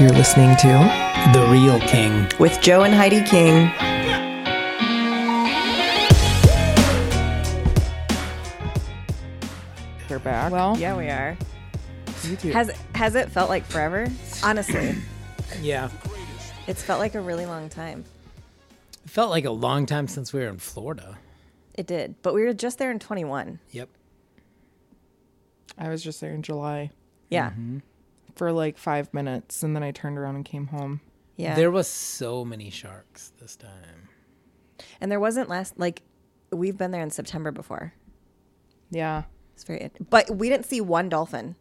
You're listening to The Real King. with Joe and Heidi King. They're back. Well, Yeah, we are. you too. Has has it felt like forever? Honestly, Yeah. it's felt like a really long time. It felt like a long time since we were in Florida. It did, but we were just there in 21. Yep. I was just there in July Yeah, Mm-hmm. For like five minutes, and then I turned around and came home. yeah. There was so many sharks this time. and there wasn't last like we've been there in September before. Yeah. It's very, but we didn't see one dolphin,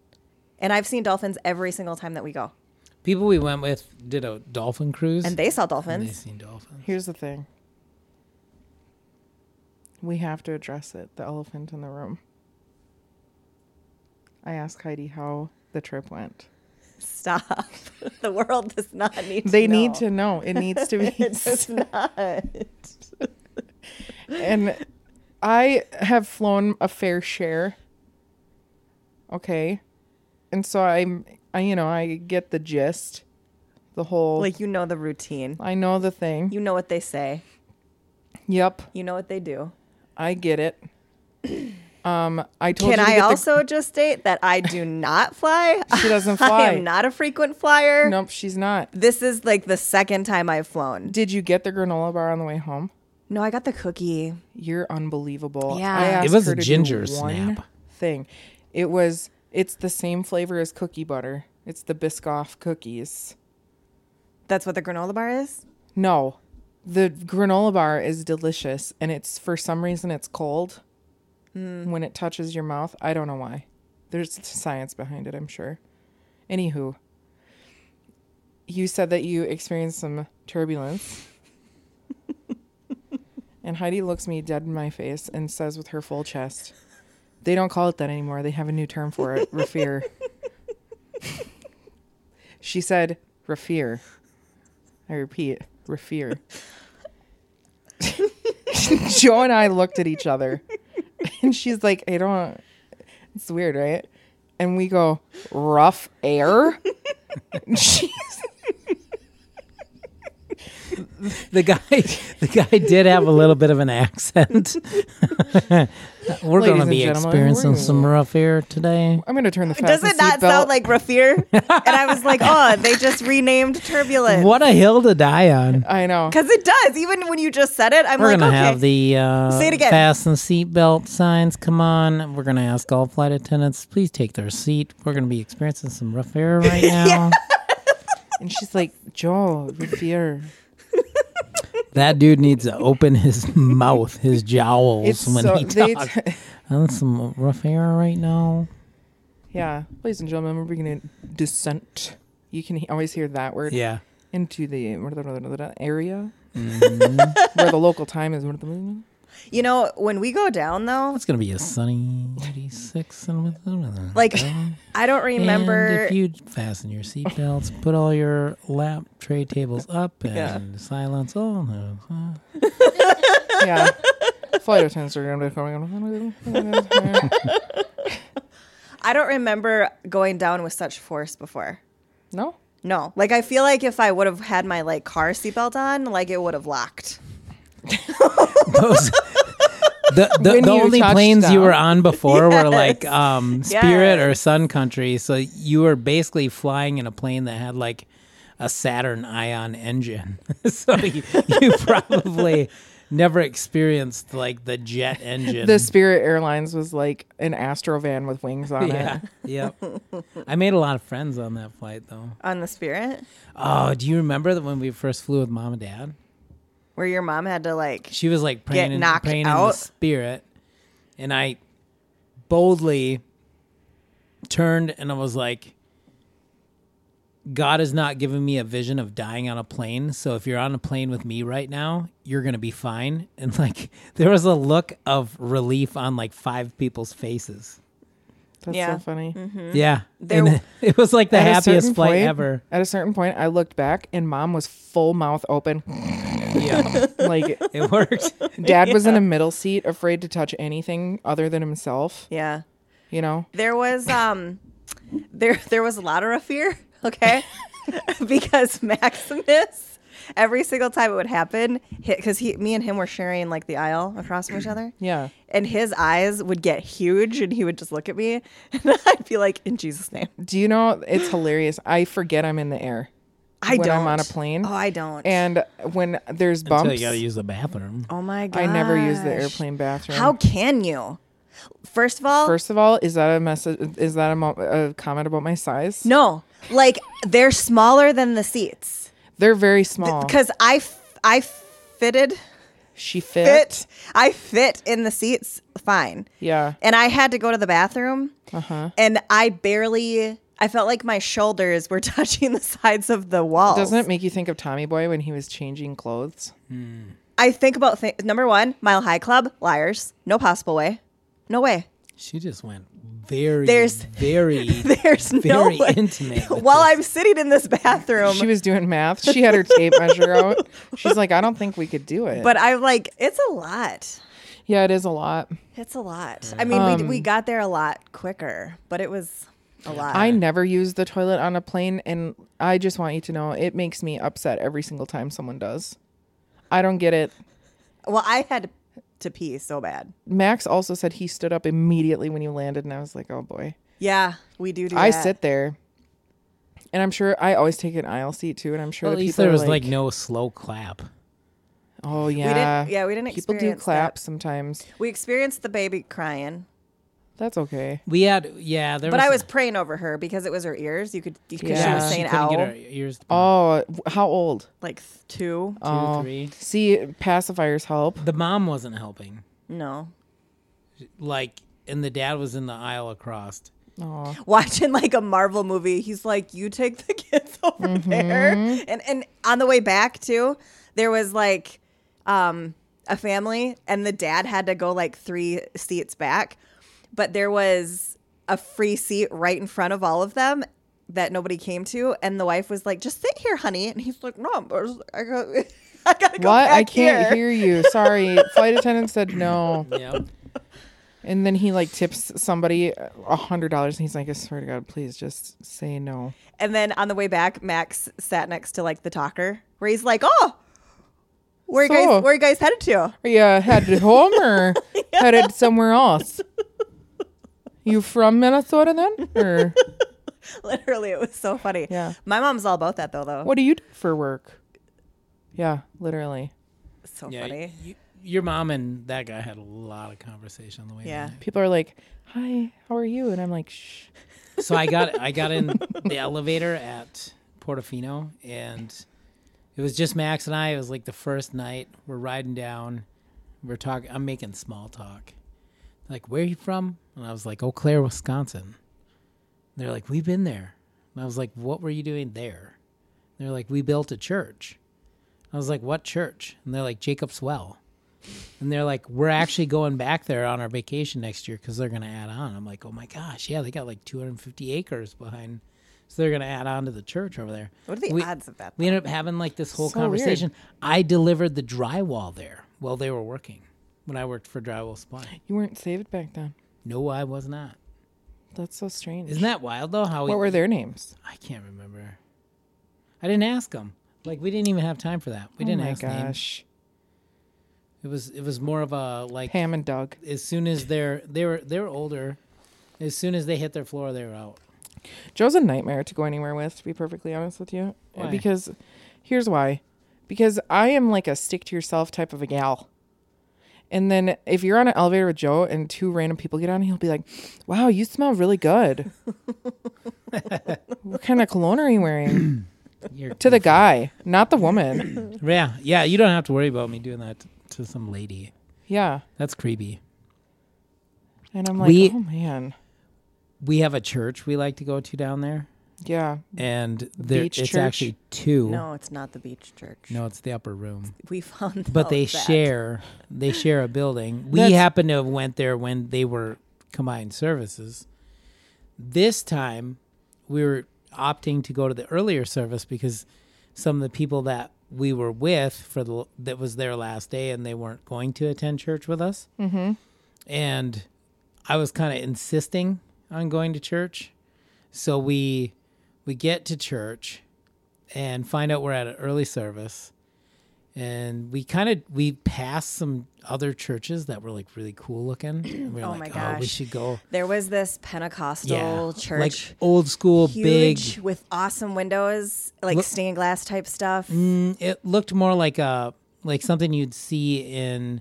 and I've seen dolphins every single time that we go, People we went with did a dolphin cruise. and they saw and they dolphins. seen dolphins. Here's the thing. We have to address it. The elephant in the room. I asked Heidi how the trip went. Stop. the world does not need. They to need to know. It needs to be. It does not. and I have flown a fair share. Okay. And so I'm I you know, I get the gist. The whole Like you know the routine. I know the thing. You know what they say. Yep, You know what they do. I get it. Um I told Can you to I get the- also just state that I do not fly? She doesn't fly. I am not a frequent flyer. Nope, she's not. This is like the second time I've flown. Did you get the granola bar on the way home? No, I got the cookie. You're unbelievable. Yeah. I It was her a to ginger snap. Thing. It was it's the same flavor as cookie butter. It's the Biscoff cookies. That's what the granola bar is? No. The granola bar is delicious and it's for some reason it's cold Mm. when it touches your mouth. I don't know why. There's science behind it, I'm sure. Anywho, you said that you experienced some turbulence. and Heidi looks me dead in my face and says with her full chest, They don't call it that anymore. They have a new term for it, Rafir. she said, Rafir. I repeat, Rafir. Joe and I looked at each other, and she's like, "I don't." It's weird, right? And we go, "Rough air." She's The guy, the guy did have a little bit of an accent. we're going to be experiencing we're- some rough air today. I'm gonna turn the. Does it not seatbelt. sound like Rafir? and I was like, oh, they just renamed Turbulence. What a hill to die on. I know. Because it does. Even when you just said it, I'm We're like, gonna okay. have the uh, Say it again. fasten seatbelt signs. Come on, we're gonna ask all flight attendants please take their seat. We're gonna be experiencing some rough air right now. And she's like, "Joe, Rafir." That dude needs to open his mouth, his jowls It's when so he they. talks. That's some rough air right now. yeah, ladies and gentlemen, we're beginning to descent. You can he- always hear that word Yeah. into the area where the local time is. You know, when we go down though, It's gonna be a sunny 86 and with like I don't And remember. if you fasten your seatbelts, put all your lap tray tables up and Yeah. silence all. No. Yeah. Flight attendants are going to be coming. I don't remember going down with such force before. No? No, like I feel like if I would have had my like car seatbelt on, like it would have locked. Those, the the, the only touched planes you were on before were like um, Spirit or Sun Country. So you were basically flying in a plane that had like a Saturn Ion engine. so you, you probably never experienced like the jet engine. The Spirit Airlines was like an Astrovan with wings on yeah, it. yep. I made a lot of friends on that flight though. On the Spirit, Oh, do you remember that when we first flew with mom and dad? Where your mom had to like, She was like praying, in, knocked praying in the out? spirit, and I boldly turned and I was like, "God has not given me a vision of dying on a plane. So if you're on a plane with me right now, you're gonna be fine." And like, there was a look of relief on like five people's faces. That's Yeah. so funny. Yeah, There- and it was like the happiest flight point- ever. At a certain point, I looked back and mom was full mouth open. Yeah, Like, it worked. dad was in a middle seat, afraid to touch anything other than himself, yeah. you know? There was um, there there was a lot of fear. Okay, because Maximus, every single time it would happen, because he, me and him were sharing like the aisle across from each other. Yeah. And his eyes would get huge, and he would just look at me, and I'd be like, "In Jesus' name." Do you know it's hilarious? I forget I'm in the air. I when don't. I'm on a plane. Oh, I don't. And when there's Until bumps, you got to use the bathroom. oh my god. I never use the airplane bathroom. How can you? First of all, First of all, is that a message? Is that a, mo- a comment about my size? no, like they're smaller than the seats They're very small. because I f- I fitted she fit. fit I fit in the seats fine. Yeah. and I had to go to the bathroom, Uh-huh. and I barely. I felt like my shoulders were touching the sides of the walls. Doesn't it make you think of Tommy Boy when he was changing clothes? I think about th- number one, Mile High Club, liars, no possible way, no way. She just went very, There's- very, There's no very way. intimate. While this. I'm sitting in this bathroom, She was doing math. She had her tape measure out. She's like, I don't think we could do it. but I'm like, it's a lot. yeah, it is a lot. It's a lot. I mean, we Um, we got there a lot quicker, but it was a lot. I never use the toilet on a plane, and I just want you to know it makes me upset every single time someone does. I don't get it. well, I had to pee so bad. Max also said he stood up immediately when you landed, and I was like, oh boy. Yeah, we do do I that. sit there, and I'm sure I always take an aisle seat too, and I'm sure Well, at least people there was like, no slow clap. oh yeah, We yeah, didn't. Yeah, we didn't. people do clap that. sometimes. We experienced the baby crying, That's okay. We had, yeah, there was but was. I was praying over her because it was her ears. You could because she Yeah. was she saying couldn't ow, get her ears to Oh, w- how old? like th- two. two, oh. three. See, pacifiers help. The mom wasn't helping. No, Like, and the dad was in the aisle across. Oh, watching like a Marvel movie. He's like, "You take the kids over there," and and on the way back too, there was like um, a family, and the dad had to go like three seats back, but there was a free seat right in front of all of them that nobody came to, and the wife was like, "Just sit here, honey," and he's like, "No, I got, I gotta go what? I can't here." hear you. Sorry. Flight attendant said no, Yep. and then he like tips somebody a hundred dollars, and he's like, I swear to God, please just say no. And then on the way back, Max sat next to like the talker, where he's like, "Oh, where you So- guys, where you guys headed to?" Are you headed home or headed somewhere else? You from Minnesota then, or Literally, it was so funny. Yeah. my mom's all about that though. Though what do you do for work? Yeah, literally. So Yeah, funny. you- your mom and that guy had a lot of conversation on the way. Yeah. back. People are like, "Hi, how are you?" And I'm like, "Shh." So I got I got in the elevator at Portofino, and it was just Max and I. It was like the first night. We're riding down. We're talking. I'm making small talk. Like, where are you from? And I was like, Eau Claire, Wisconsin. They're like, we've been there. And I was like, what were you doing there? They're like, we built a church. I was like, what church? And they're like, Jacob's Well. And they're like, we're actually going back there on our vacation next year because they're going to add on. I'm like, oh my gosh, yeah, they got like 250 acres behind. So they're going to add on to the church over there. What are the We- odds of that? We ended up having like this whole So weird. conversation. I delivered the drywall there while they were working when I worked for Drywall Supply. You weren't saved back then. No, I was not. That's so strange. Isn't that wild though? How what we, were their names? I can't remember. I didn't ask them. Like we didn't even have time for that. We oh didn't oh my ask names. It was it was more of a like Pam and Doug. as soon as they're they were they were older, as soon as they hit their floor, they were out. Joe's a nightmare to go anywhere with, to be perfectly honest with you. Why? Because here's why. Because I am like a stick to yourself type of a gal. And then if you're on an elevator with Joe and two random people get on, he'll be like, Wow, you smell really good. what kind of cologne are you wearing? You're to the guy, not the woman. yeah yeah. You don't have to worry about me doing that to some lady. Yeah. That's creepy. And I'm like, We- Oh man. We have a church we like to go to down there, Yeah. and there, Beach it's church? actually two. no, it's not the beach church. No, it's the upper room. we found. But they that. share they share a building. We That's- happen to have went there when they were combined services. This time we were opting to go to the earlier service because some of the people that we were with for the that was their last day and they weren't going to attend church with us. Mm-hmm. And I was kind of insisting on going to church. So we we get to church and find out we're at an early service. And we kind of we passed some other churches that were like really cool looking. And we were Oh like, my oh, we should go. There was this Pentecostal Yeah, church. like old school, huge big. with awesome windows, like Look- stained glass type stuff. Mm, it looked more like a like something you'd see in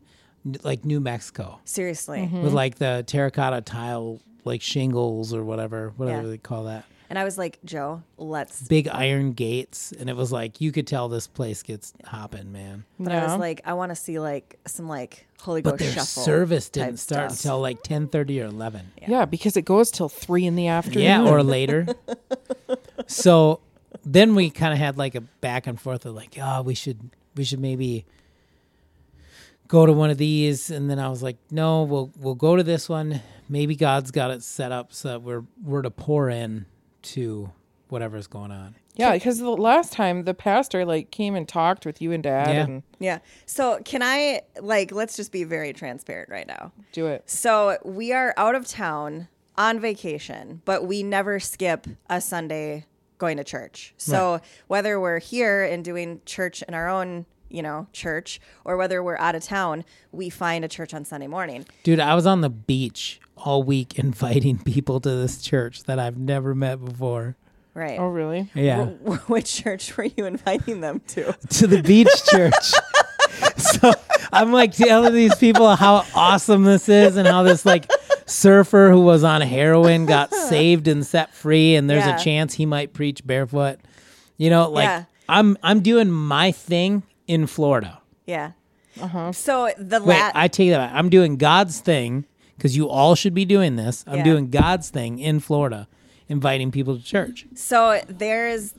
like New Mexico Seriously. Mm-hmm. with like the terracotta tile like shingles or whatever whatever Yeah. they call that And I was like, Joe, let's. big iron gates and it was like you could tell this place gets hopping man But I was like, I want to see like some like Holy Ghost but their shuffle. service didn't start stuff. until like 10:30 or 11 Yeah, because it goes till three in the afternoon. yeah or later so then we kind of had like a back and forth of like oh we should we should maybe go to one of these and then I was like no we'll we'll go to this one maybe God's got it set up so that we're we're to pour in to whatever's going on yeah, because the last time the pastor like came and talked with you and dad Yeah. and Yeah. So can I like let's just be very transparent right now. do it. So we are out of town on vacation, but we never skip a Sunday going to church. So whether we're here and doing church in our own, you know, church, or whether we're out of town, we find a church on Sunday morning. dude I was on the beach all week inviting people to this church that I've never met before Right. Oh, really? yeah Wh- Which church were you inviting them to? to the beach church. so I'm like telling these people how awesome this is and how this like surfer who was on heroin got saved and set free and there's Yeah. a chance he might preach barefoot. You know, like Yeah. I'm I'm doing my thing in Florida. Yeah. Uh-huh. So the Wait, la- I take that back. I'm doing God's thing because you all should be doing this. I'm Yeah. doing God's thing in Florida, inviting people to church. So there's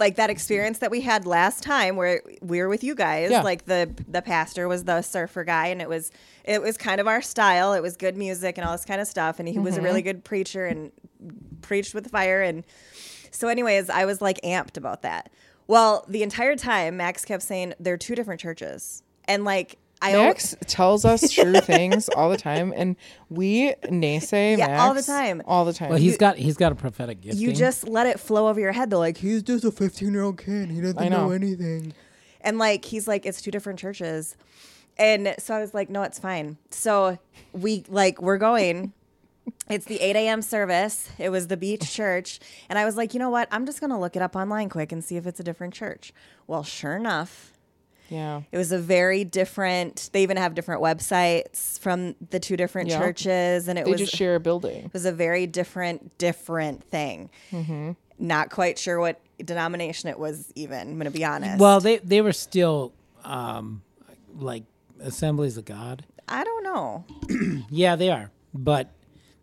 like that experience that we had last time where we were with you guys. Yeah. Like the the pastor was the surfer guy, and it was it was kind of our style. It was good music and all this kind of stuff, and he was a really mm-hmm. good preacher and preached with fire. And so, anyways, I was like amped about that. Well, the entire time Max kept saying they're two different churches, and like I al- Max tells us true things all the time, and we naysay Yeah, Max all the time. all the time. Well, he's got he's got a prophetic gift. you just let it flow over your head. Though, like he's just a 15 year old kid. He doesn't know. know anything. And like he's like, it's two different churches. And so I was like, no, it's fine. So we like we're going. It's the 8 a.m. service. It was the beach church. And I was like, you know what? I'm just gonna look it up online quick and see if it's a different church. Well, sure enough, yeah, it was a very different they even have different websites from the two different Yeah. churches. And it they was just share a building. it was a very different, different thing. Mm-hmm. Not quite sure what denomination it was. Even I'm gonna be honest. Well, they they were still um like assemblies of God. I don't know. Yeah, they are. But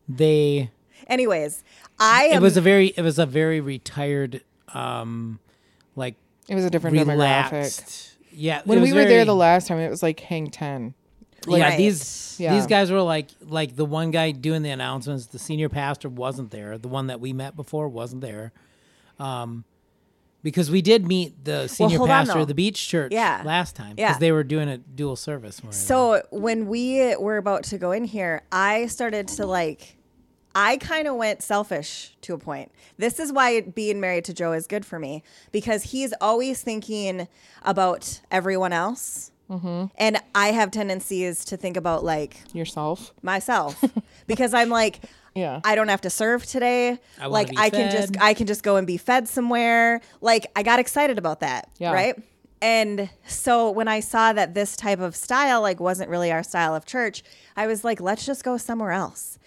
they Anyways, I am. it was a very it was a very retired um like It was a different demographic. Relaxed. Yeah, When we was were there the last time, it was like Hang Ten. yeah, Right. these Yeah. these guys were like like the one guy doing the announcements. The senior pastor wasn't there. The one that we met before wasn't there. Um, because we did meet the senior hold on, pastor though. of the beach church Yeah. last time because Yeah. they were doing a dual service. when we were there. so when we were about to go in here, I started to like. I kind of went selfish to a point. This is why being married to Joe is good for me because he's always thinking about everyone else. Mm-hmm. And I have tendencies to think about like Yourself. myself because I'm like, Yeah. I don't have to serve today. I like be I can just. I can just go and be fed somewhere. Like I got excited about that. Yeah. Right. And so when I saw that this type of style like wasn't really our style of church, I was like, let's just go somewhere else.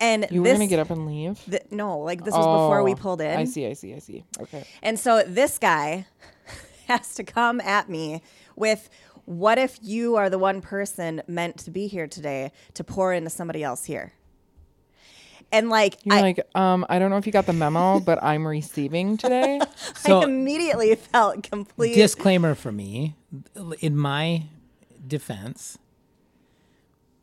And You were this, gonna get up and leave. th- no, like this was before we Oh, pulled in. I see. I see. I see. Okay. And so this guy has to come at me with what if you are the one person meant to be here today to pour into somebody else here? And like You're I, like, um, I don't know if you got the memo, but I'm receiving today. so I immediately felt complete. disclaimer for me in my defense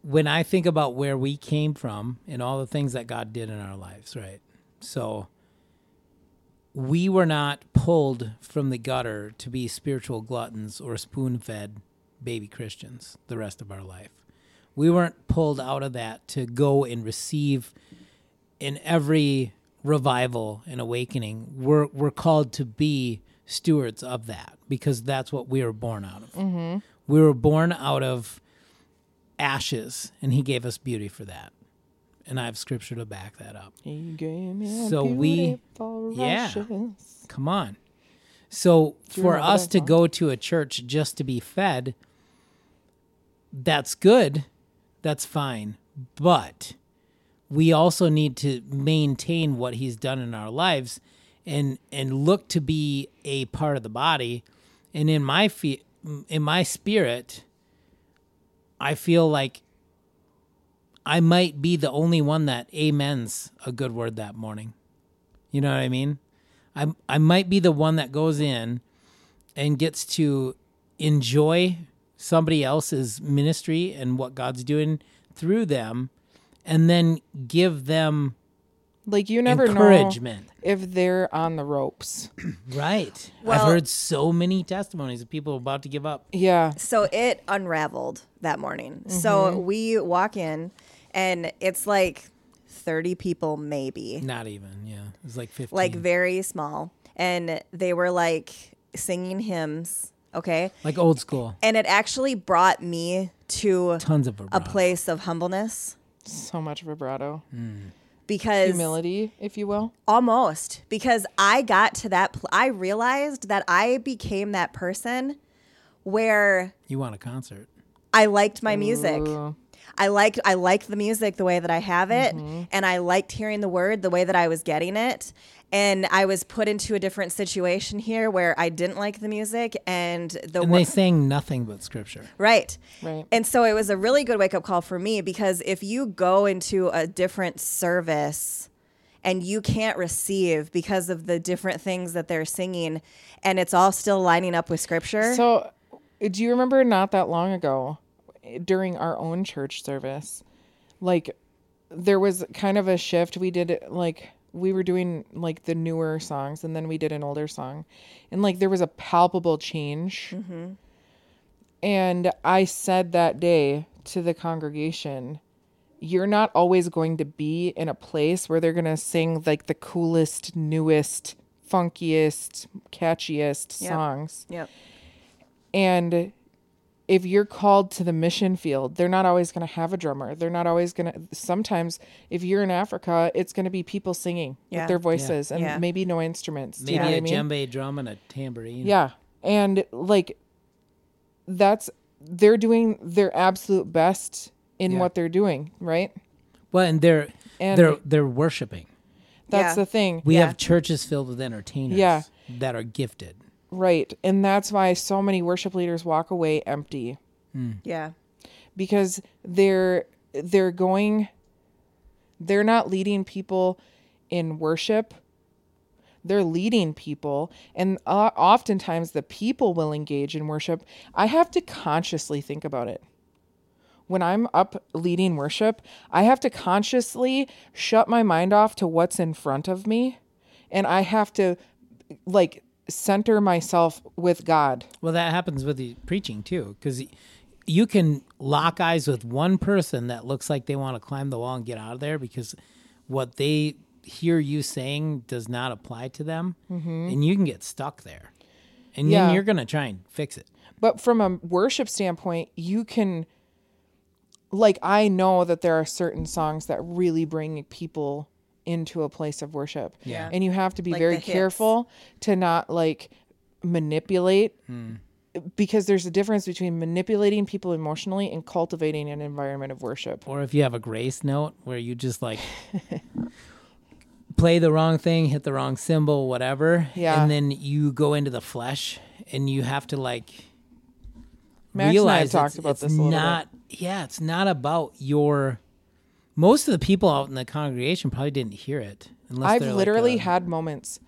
when i think about where we came from and all the things that god did in our lives right so we were not pulled from the gutter to be spiritual gluttons or spoon-fed baby christians the rest of our life we weren't pulled out of that to go and receive in every revival and awakening we're we're called to be stewards of that because that's what we were born out of. Mm-hmm. We were born out of ashes, and He gave us beauty for that. And I have scripture to back that up. He gave me a So we- yeah. ashes. Come on. So for us to go to a church just to be fed, that's good. That's fine. But we also need to maintain what he's done in our lives and and look to be a part of the body. And in my fe- in my spirit, I feel like I might be the only one that amens a good word that morning. You know what I mean? I I might be the one that goes in and gets to enjoy somebody else's ministry and what God's doing through them and then give them Like you never know encouragement. if they're on the ropes. Right. Well- I've heard so many testimonies of people about to give up. Yeah. So it unraveled that morning. Mm-hmm. So we walk in, and it's like 30 people, maybe, Not even, yeah. It was like 15. like very small. And they were like singing hymns, okay? like old school. And it actually brought me to Tons of a vibrato. place of humbleness So much vibrato. Because Humility, if you will. almost because I got to that, pl- I realized that I became that person where You want a concert. I liked my music. Ooh. I liked I liked the music the way that I have it, mm-hmm. and I liked hearing the word the way that I was getting it. And I was put into a different situation here where I didn't like the music and the And wo- they sang nothing but scripture. right. Right. And so it was a really good wake up call for me because if you go into a different service and you can't receive because of the different things that they're singing and it's all still lining up with scripture. So, do you remember not that long ago during our own church service? Like, there was kind of a shift. We did like we were doing like the newer songs and then we did an older song. And like there was a palpable change. Mm-hmm. And I said that day to the congregation, you're not always going to be in a place where they're going to sing like the coolest, newest, funkiest, catchiest Yep. songs. yep. And if you're called to the mission field, they're not always going to have a drummer. They're not always going to. Sometimes, if you're in Africa, it's going to be people singing Yeah. with their voices and Yeah. maybe no instruments. Maybe you know a I mean? djembe drum and a tambourine. Yeah. And like, that's, they're doing their absolute best in Yeah. what they're doing, right? Well, and they're And- they're they're worshiping. That's Yeah. the thing. We Yeah. have churches filled with entertainers Yeah. that are gifted. Right. And that's why so many worship leaders walk away empty. Yeah. because they're they're going they're not leading people in worship they're leading people and uh, oftentimes the people will engage in worship i have to consciously think about it when i'm up leading worship i have to consciously shut my mind off to what's in front of me and i have to like center myself with god Well, that happens with the preaching too, because you can lock eyes with one person that looks like they want to climb the wall and get out of there because what they hear you saying does not apply to them, and you can get stuck there, and Mm-hmm. Yeah. then you're gonna try and fix it. But from a worship standpoint, you can like I know that there are certain songs that really bring people into a place of worship. Yeah. And you have to be Like very careful to not like manipulate Hmm. because there's a difference between manipulating people emotionally and cultivating an environment of worship. Or if you have a grace note where you just like play the wrong thing, hit the wrong cymbal, whatever, Yeah. and then you go into the flesh and you have to like Max realize and I have it's, talked about it's this a little not yeah it's not about your most of the people out in the congregation probably didn't hear it unless I've they're like literally a- had moments,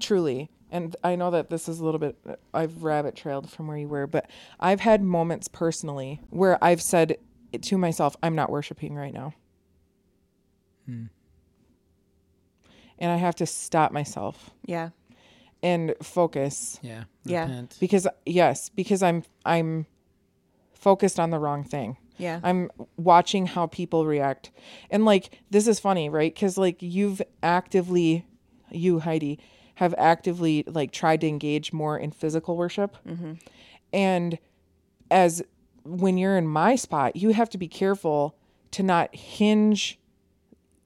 truly, and I know that this is a little bit, I've rabbit trailed from where you were, but I've had moments personally where I've said to myself, I'm not worshiping right now. Hmm. And I have to stop myself Yeah. and focus yeah Yeah. repent. because yes, because I'm I'm focused on the wrong thing. Yeah. I'm watching how people react. And like this is funny, right? Cuz like you've actively you Heidi have actively like tried to engage more in physical worship. Mm-hmm. And as when you're in my spot, you have to be careful to not hinge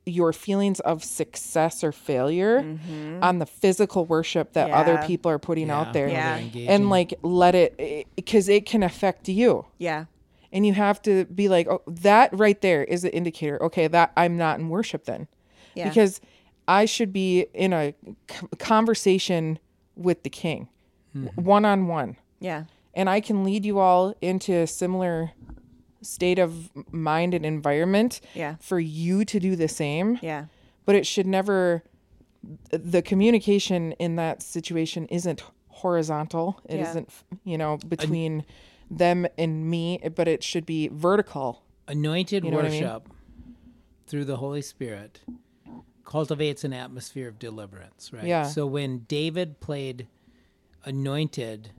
your feelings of success or failure mm-hmm. on the physical worship that other people are putting out there. Yeah. And like let it because it can affect you Yeah. And you have to be like oh that right there is an indicator okay that i'm not in worship then Yeah. because i should be in a conversation with the king one on one Yeah. and i can lead you all into a similar state of mind and environment Yeah. for you to do the same Yeah. but it should never the communication in that situation isn't horizontal It Yeah. not you know between them and me but it should be vertical anointed You know what I mean? worship through the Holy Spirit cultivates an atmosphere of deliverance, right? Yeah. So when David played anointed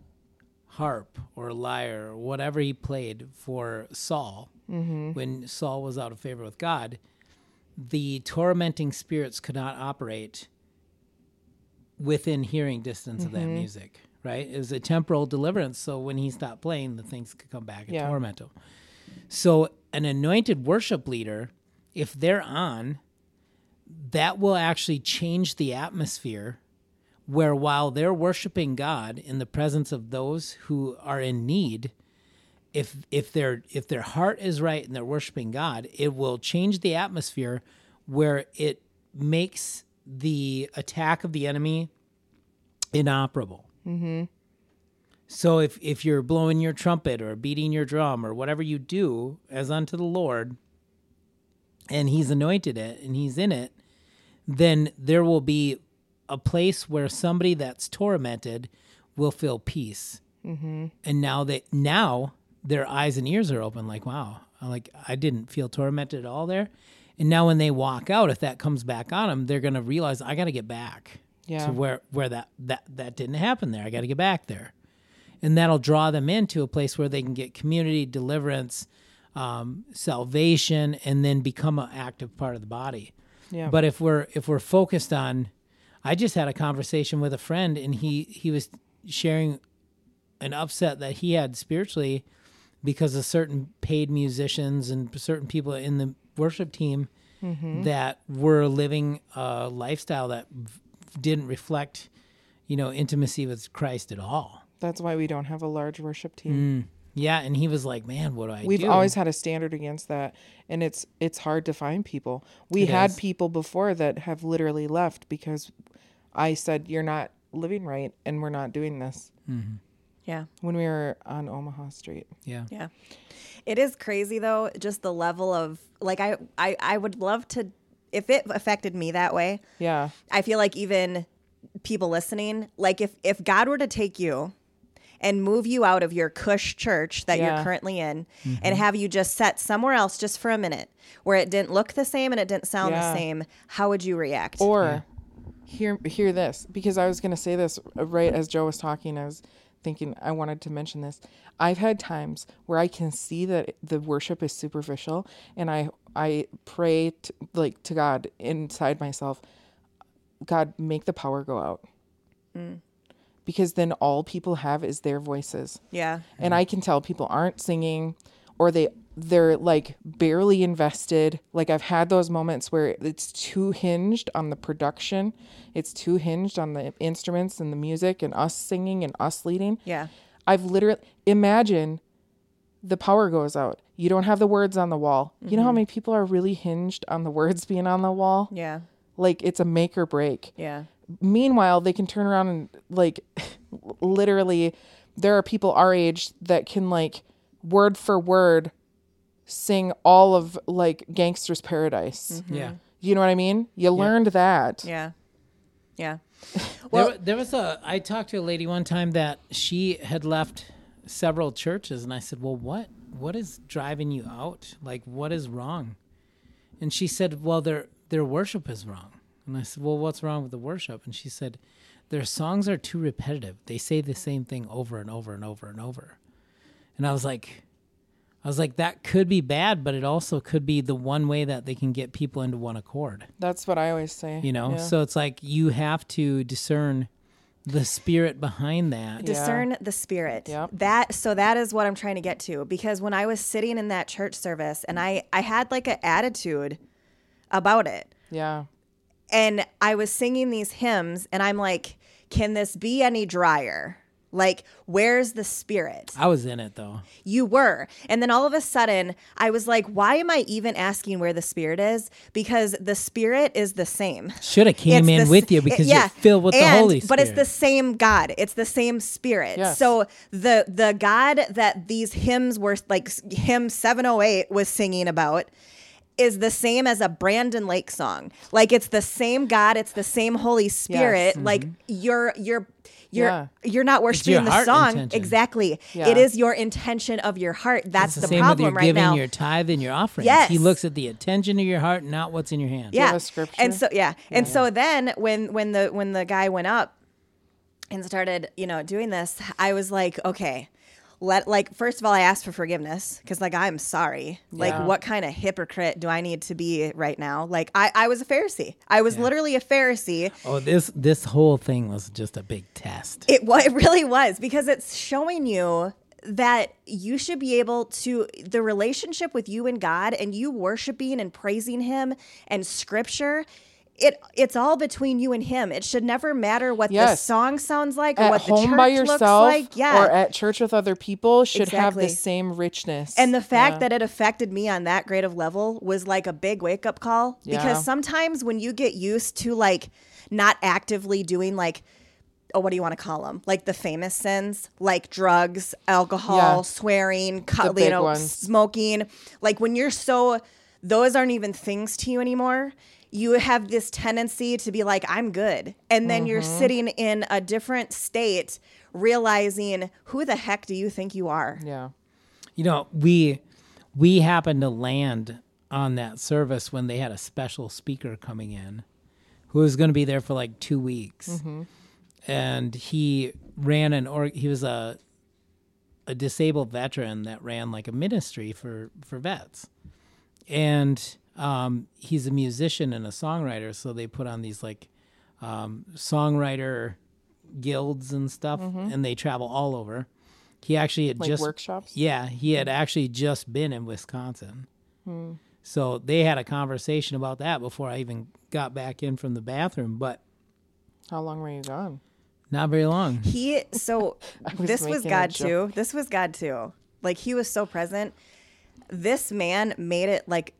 harp or lyre or whatever he played for Saul, Mm-hmm. when Saul was out of favor with God, the tormenting spirits could not operate within hearing distance of that Mm-hmm. music, right? It was a temporal deliverance. So when he stopped playing, the things could come back and Yeah. torment him. So an anointed worship leader, if they're on, that will actually change the atmosphere where while they're worshiping God in the presence of those who are in need, if if their if their heart is right and they're worshiping God, it will change the atmosphere where it makes the attack of the enemy inoperable. So if if you're blowing your trumpet or beating your drum or whatever you do as unto the Lord, and He's anointed it and He's in it, then there will be a place where somebody that's tormented will feel peace. Mm-hmm. And now that now their eyes and ears are open, like wow, like I didn't feel tormented at all there. And now when they walk out, if that comes back on them, they're gonna realize I got to get back Yeah. to where where that that that didn't happen there. I got to get back there, and that'll draw them into a place where they can get community deliverance, um, salvation, and then become an active part of the body. Yeah. But if we're if we're focused on, I just had a conversation with a friend, and he he was sharing an upset that he had spiritually because of certain paid musicians and certain people in the worship team that were living a lifestyle that v- didn't reflect, you know, intimacy with Christ at all. That's why we don't have a large worship team. Mm. Yeah, and he was like, "Man, what do I We've do?" always had a standard against that, and it's it's hard to find people. We It had is. people before that have literally left because I said you're not living right, and we're not doing this mm-hmm. Yeah. when we were on Omaha Street. yeah. Yeah. It is crazy though, just the level of like I I I would love to if it affected me that way. Yeah, I feel like even people listening, like if if God were to take you and move you out of your cush church that Yeah. you're currently in and have you just set somewhere else just for a minute where it didn't look the same and it didn't sound Yeah. the same, how would you react? or hear hear this because I was going to say this uh, right as Joe was talking. I was thinking I wanted to mention this. I've had times where I can see that the worship is superficial, and I I pray to, like to God inside myself. God, make the power go out. Mm. Because then all people have is their voices yeah. and I can tell people aren't singing or they they're like barely invested. Like I've had those moments where it's too hinged on the production. It's too hinged on the instruments and the music and us singing and us leading. Yeah. I've literally imagine the power goes out. You don't have the words on the wall. You know how mm-hmm. many people are really hinged on the words being on the wall? Yeah. Like it's a make or break Yeah. meanwhile they can turn around and like literally there are people our age that can like word for word sing all of like gangster's paradise mm-hmm. Yeah. you know what i mean you learned that Yeah. Yeah. Well, there, there was a. I talked to a lady one time that she had left several churches, and I said, "Well, what what is driving you out? Like, what is wrong?" And she said, "Well, their their worship is wrong." And I said, "Well, what's wrong with the worship?" And she said, "Their songs are too repetitive. They say the same thing over and over and over and over." And I was like, I was like, that could be bad, but it also could be the one way that they can get people into one accord. That's what I always say. You know, Yeah. so it's like you have to discern the spirit behind that. discern the spirit Yep. that so that is what i'm trying to get to because when i was sitting in that church service and i i had like an attitude about it yeah. and i was singing these hymns and i'm like can this be any drier like where's the spirit I was in it though. you were and then all of a sudden i was like why am i even asking where the spirit is because the spirit is the same Should have came It's in the with you it- because yeah, you're filled with the Holy Spirit. But it's the same God. It's the same Spirit. Yes. So the the God that these hymns were like hymn 708 was singing about is the same as a Brandon Lake song. Like it's the same God, it's the same Holy Spirit. Like mm-hmm. you're you're you're Yeah. you're not your worshiping the heart song intention. exactly. Yeah. It is your intention of your heart. That's It's the, the, same with problem your right giving now. your tithe and your offering. Yes. He looks at the attention of your heart, not what's in your hand. yeah a scripture? and so yeah and so then when when the when the guy went up and started you know doing this i was like okay let like first of all i asked for forgiveness because like i'm sorry. Like Yeah. what kind of hypocrite do i need to be right now? Like i i was a pharisee. I was literally a pharisee. Oh, this this whole thing was just a big test. it it really was because it's showing you that you should be able to the relationship with you and God and you worshiping and praising him and scripture it it's all between you and him. It should never matter what the song sounds like or At what the home church by looks yourself like. Yeah. or at church with other people should have the same richness. And the fact Yeah. that it affected me on that grade of level was like a big wake up call Yeah. because sometimes when you get used to like not actively doing like oh what do you want to call them like the famous sins like drugs alcohol Yeah. swearing co- you know ones. smoking like when you're so those aren't even things to you anymore you have this tendency to be like i'm good and then you're Mm-hmm. sitting in a different state realizing who the heck do you think you are yeah. You know, we we happened to land on that service when they had a special speaker coming in who was going to be there for like 2 weeks. And he ran an or he was a a disabled veteran that ran like a ministry for for vets. And um, he's a musician and a songwriter, so they put on these like um, songwriter guilds and stuff, and they travel all over. He actually had Like just workshops? Yeah, he had actually just been in Wisconsin, so they had a conversation about that before I even got back in from the bathroom. But How long were you gone? not very long. He so was this was God too. This was God too. Like he was so present. This man made it like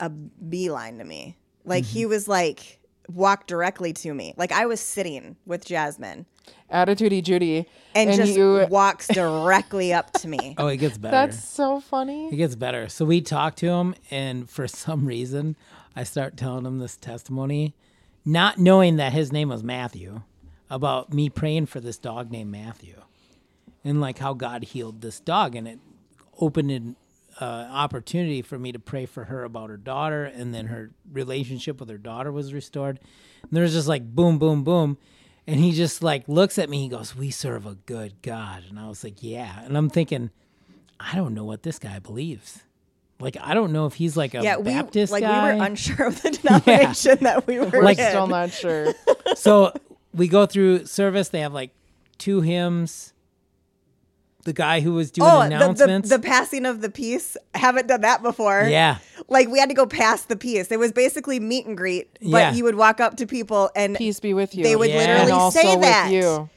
a beeline to me. Like he Mm-hmm. was like walked directly to me. Like I was sitting with Jasmine Attitudey Judy. and, just you walks directly up to me. Oh, it gets better. That's so funny. It gets better. So we talk to him, and for some reason, I start telling him this testimony, not knowing that his name was Matthew, about me praying for this dog named Matthew, and like how God healed this dog, and it opened an uh, opportunity for me to pray for her about her daughter, and then her relationship with her daughter was restored. And there was just like boom, boom, boom. And he just like looks at me. He goes, "We serve a good God," and I was like, "Yeah." And I'm thinking, I don't know what this guy believes. Like I don't know if he's like a yeah, we Baptist like guy. we were unsure of the denomination that we were Like- in. Still not sure. so we go through service. They have like two hymns. The guy who was doing Oh, the, the, announcements. the passing of the peace. Haven't done that before. yeah, Like we had to go past the peace. It was basically meet and greet, but Yeah. you would walk up to people and Peace be with you. They would Yeah. literally and also say that. with you.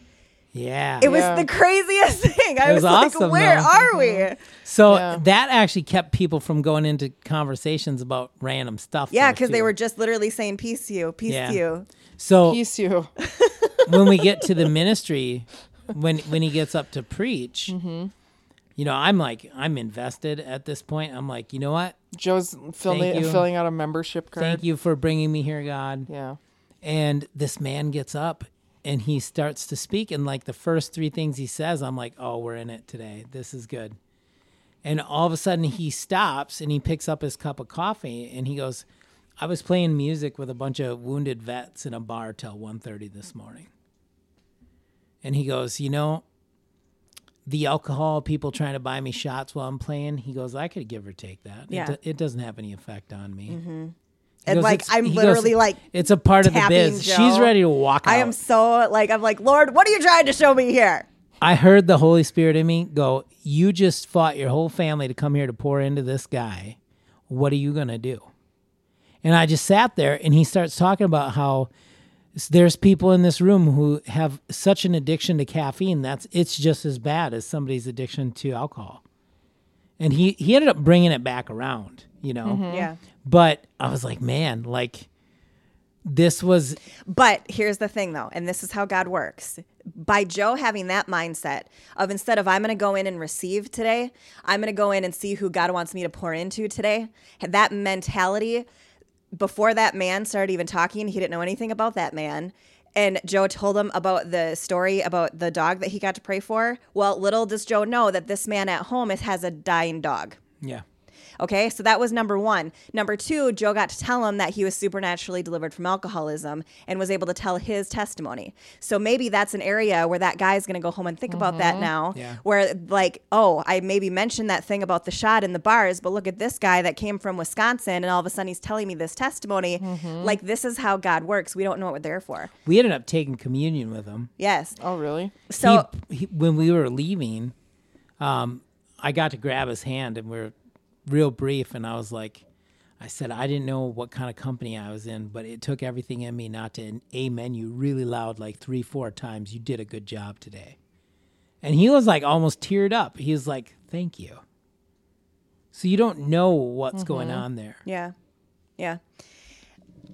yeah. It was Yeah. the craziest thing. I It was, was like, "Where though. are we?" Mhm. so Yeah. that actually kept people from going into conversations about random stuff. Yeah, because they were just literally saying "peace to you, peace Yeah. to you." So Peace you. when we get to the ministry, when when he gets up to preach, Mm-hmm. you know, I'm like, I'm invested at this point. I'm like, you know what? Joe's filling filling out a membership card. Thank you for bringing me here, God. Yeah. And this man gets up and he starts to speak. And like the first three things he says, I'm like, oh, we're in it today. This is good. And all of a sudden he stops and he picks up his cup of coffee and he goes, I was playing music with a bunch of wounded vets in a bar till 1.30 this morning. And he goes, you know, the alcohol, people trying to buy me shots while I'm playing. He goes, I could give or take that. Yeah. It, do- it doesn't have any effect on me. Mm-hmm. He And, goes, like, I'm he goes, literally, like, it's a part of the biz. Joe. She's ready to walk out. I am so like I'm like, Lord, what are you trying to show me here? I heard the Holy Spirit in me go, You just fought your whole family to come here to pour into this guy. What are you going to do? And I just sat there and he starts talking about how there's people in this room who have such an addiction to caffeine that's it's just as bad as somebody's addiction to alcohol. And he he ended up bringing it back around, you know. Mm-hmm. Yeah. But I was like, man, like this was But here's the thing though, and this is how God works. By Joe having that mindset of instead of I'm going to go in and receive today, I'm going to go in and see who God wants me to pour into today. That mentality before that man started even talking, he didn't know anything about that man. And Joe told him about the story about the dog that he got to pray for. Well, little does Joe know that this man at home is, has a dying dog. yeah. Okay, so that was number one. Number two, Joe got to tell him that he was supernaturally delivered from alcoholism and was able to tell his testimony. So maybe that's an area where that guy's going to go home and think about that now. Yeah. Where, like, oh, I maybe mentioned that thing about the shot in the bars, but look at this guy that came from Wisconsin and all of a sudden he's telling me this testimony. Like, this is how God works. We don't know what we're there for. We ended up taking communion with him. Yes. Oh, really? So, he, he, when we were leaving, um, I got to grab his hand and we are real brief. And I was like, I said, I didn't know what kind of company I was in, but it took everything in me not to amen you really loud, like three, four times. You did a good job today. And he was like almost teared up. He was like, Thank you. So you don't know what's mm-hmm. going on there. Yeah. Yeah.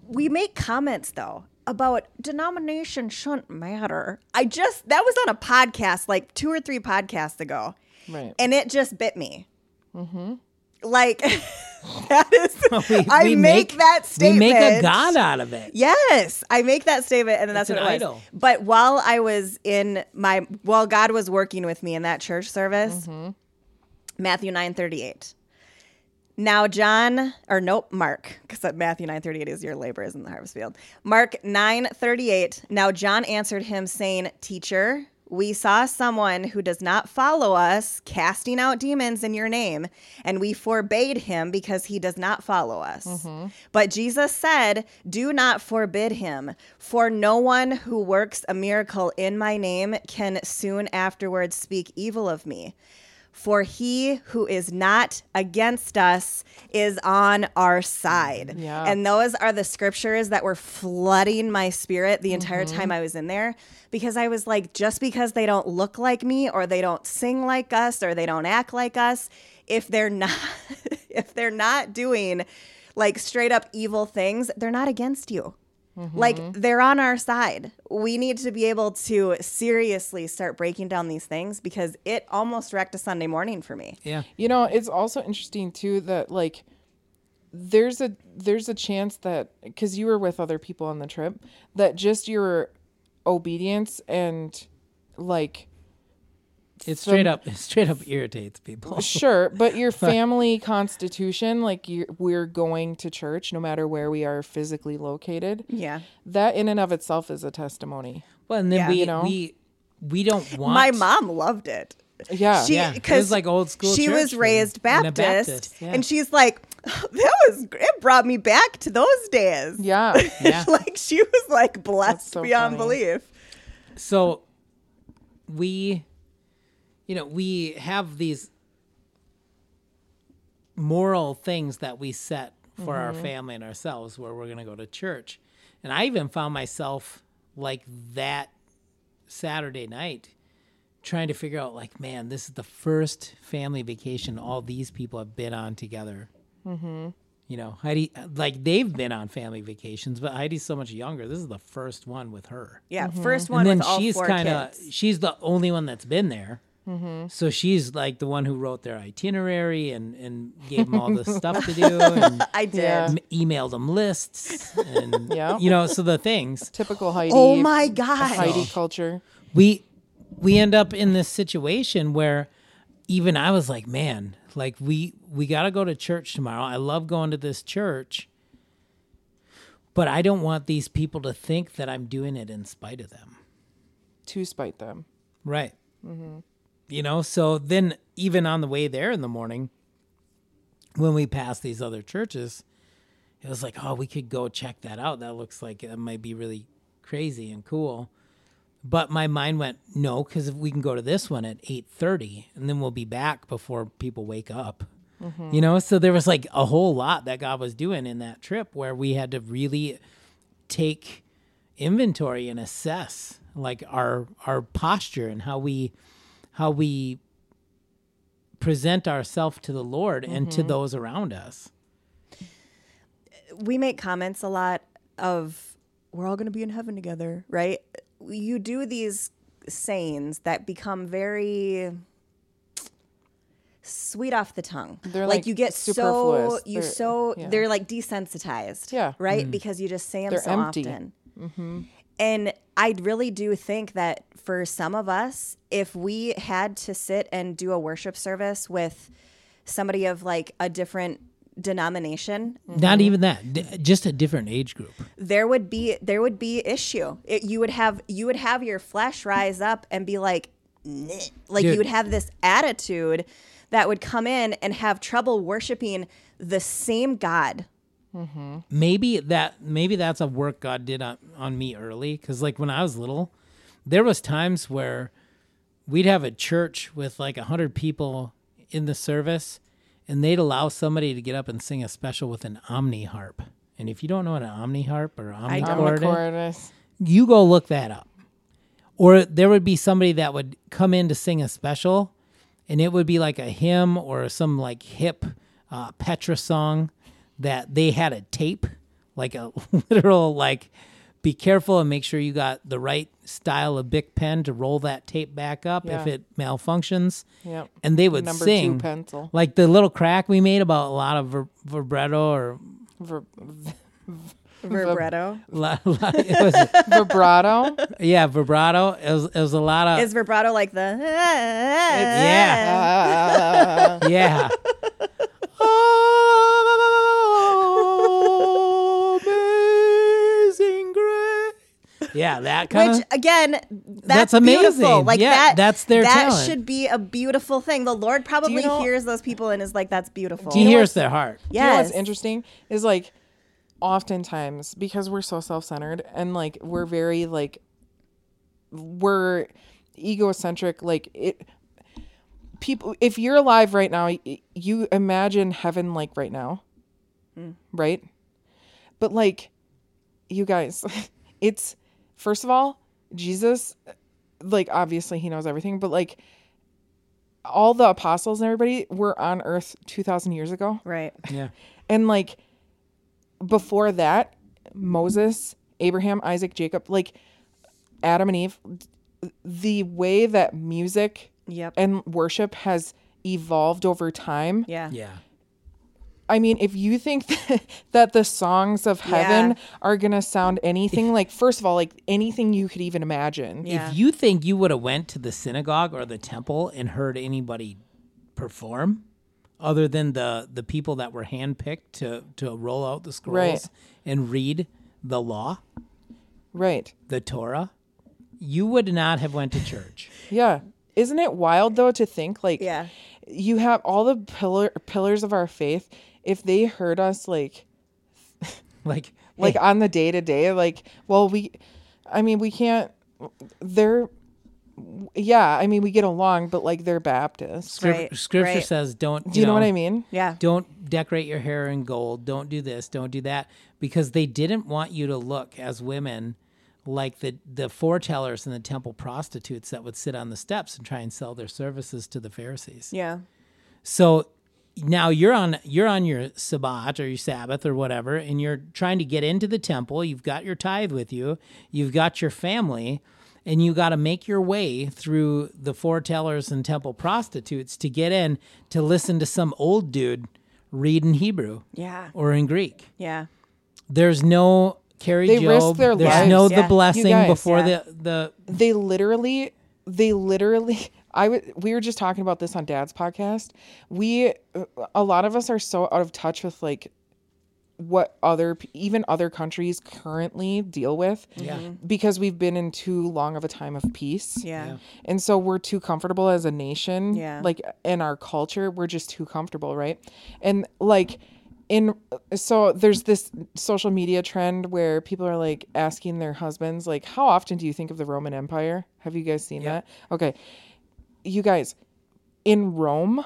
We make comments though about denomination shouldn't matter. I just that was on a podcast like two or three podcasts ago. Right. And it just bit me. Mm-hmm. Like that is We- I we make, that statement. We make a god out of it. Yes, I make that statement, and that's It's what an it was. idol. But while I was in my, while God was working with me in that church service, mm-hmm. Matthew nine thirty eight. Now John, or nope, Mark, because Matthew nine thirty eight is your labor is in the harvest field. Mark nine thirty eight. Now John answered him, saying, "Teacher." We saw someone who does not follow us casting out demons in your name, and we forbade him because he does not follow us. Mm-hmm. But Jesus said, Do not forbid him, for no one who works a miracle in my name can soon afterwards speak evil of me. For he who is not against us is on our side. Yeah. And those are the scriptures that were flooding my spirit the entire mm-hmm. time I was in there because I was like, just because they don't look like me or they don't sing like us or they don't act like us, if they're not if they're not doing like straight up evil things, they're not against you. Like mm-hmm. they're on our side. We need to be able to seriously start breaking down these things because it almost wrecked a Sunday morning for me. Yeah. You know, it's also interesting too that like there's a there's a chance that because you were with other people on the trip that just your obedience and like It straight up it straight up irritates people. sure but your family constitution like you we're going to church no matter where we are physically located Yeah. that in and of itself is a testimony Well, and then Yeah. we You know? we we don't want My mom loved it. yeah She, Yeah, it was 'cause like old school She was raised in Baptist, Baptist, yeah. and she's like, "That was it. Brought me back to those days." yeah Yeah. like she was like blessed so beyond funny. belief. so we you know we have these moral things that we set for our mm-hmm. family and ourselves where we're going to go to church. And i even found myself like that saturday night trying to figure out like man this is the first family vacation all these people have been on together. Mm-hmm. You know heidi like they've been on family vacations but heidi's so much younger. This is the first one with her. Yeah, mm-hmm. first one and then with all she's four kind of kids. she's the only one that's been there Mm-hmm. so she's like the one who wrote their itinerary and and gave them all the stuff to do and I did. Yeah. m- emailed them lists and Yeah. you know so the things typical heidi Oh my god. heidi oh. culture we we end up in this situation where even I was like, man, like we we got to go to church tomorrow. I love going to this church, but I don't want these people to think that I'm doing it in spite of them. to spite them Right. Mm-hmm. You know, so then even on the way there in the morning, when we passed these other churches, it was like, oh, we could go check that out. That looks like it might be really crazy and cool. But my mind went, no, because if we can go to this one at eight thirty, and then we'll be back before people wake up. Mm-hmm. You know, so there was like a whole lot that God was doing in that trip where we had to really take inventory and assess like our our posture and how we how we present ourselves to the Lord and to mm-hmm. those around us. we make comments a lot of we're all going to be in heaven together, right? You do these sayings that become very sweet off the tongue. They're, like, like, you get so you They're- so yeah. they're like desensitized. Yeah. Right? Mm. Because you just say them They're so empty. often. Mm-hmm. And I really do think that for some of us, if we had to sit and do a worship service with somebody of like a different denomination, Not mm-hmm. even that, d- just a different age group. there would be there would be issue. It, you would have you would have your flesh rise up and be like, "Nyeh." like Dude. you would have this attitude that would come in and have trouble worshiping the same God. Maybe that maybe that's a work God did on, on me early because like when I was little, there was times where we'd have a church with like a hundred people in the service, and they'd allow somebody to get up and sing a special with an omni harp. And if you don't know what an omni harp or omni chord is, you go look that up. Or there would be somebody that would come in to sing a special, and it would be like a hymn or some like hip uh, Petra song that they had a tape, like a literal like. Be careful and make sure you got the right style of Bic pen to roll that tape back up if it malfunctions. Yep. And they would Number sing two pencil. like the little crack we made about a lot of ver- vibrato or Ver- Vibrato la- la- it was, vibrato. yeah vibrato. It was, it was a lot of is vibrato like the yeah. Uh, Yeah. Amazing Yeah, that kind Which of. again, that's, That's beautiful. amazing. Like Yeah, that, that's their That talent. should be a beautiful thing. The Lord probably know- hears those people and is like, "That's beautiful." He hears their heart. You know what's interesting is like oftentimes because we're so self-centered and like we're very like we're egocentric like it people if you're alive right now you imagine heaven like right now hmm. right but like you guys it's first of all jesus like obviously he knows everything but like all the apostles and everybody were on earth 2000 years ago right. Yeah. and like before that, Moses, Abraham, Isaac, Jacob, like Adam and Eve, the way that music Yep. and worship has evolved over time. Yeah. Yeah. I mean, if you think that the songs of heaven Yeah. are going to sound anything like first of all, like anything you could even imagine. Yeah. If you think you would have went to the synagogue or the temple and heard anybody perform, other than the the people that were handpicked to to roll out the scrolls Right. and read the law, Right. the Torah, you would not have went to church. Yeah. Isn't it wild though to think like Yeah. you have all the pillar pillars of our faith if they heard us like like like hey, on the day to day like well we i mean we can't they're yeah i mean we get along but like they're baptists Scrip- Right, Scripture right. says don't. do you know, what i mean Yeah. Don't decorate your hair in gold. Don't do this. Don't do that because they didn't want you to look as women like the the foretellers and the temple prostitutes that would sit on the steps and try and sell their services to the Pharisees. Yeah. So now you're on you're on your Sabbath or your Sabbath or whatever, and you're trying to get into the temple. You've got your tithe with you. You've got your family, and you got to make your way through the foretellers and temple prostitutes to get in to listen to some old dude read in Hebrew Yeah. or in Greek. Yeah. There's no Carrie They risk Job. their There's lives. no Yeah. the blessing guys, before yeah. the the they literally they literally i would we were just talking about this on dad's podcast. We a lot of us are so out of touch with like what other even other countries currently deal with Yeah. because we've been in too long of a time of peace. Yeah. and so we're too comfortable as a nation Yeah. like in our culture we're just too comfortable right? And like in so there's this social media trend where people are like asking their husbands like how often do you think of the roman empire? Have you guys seen that? Okay you guys in rome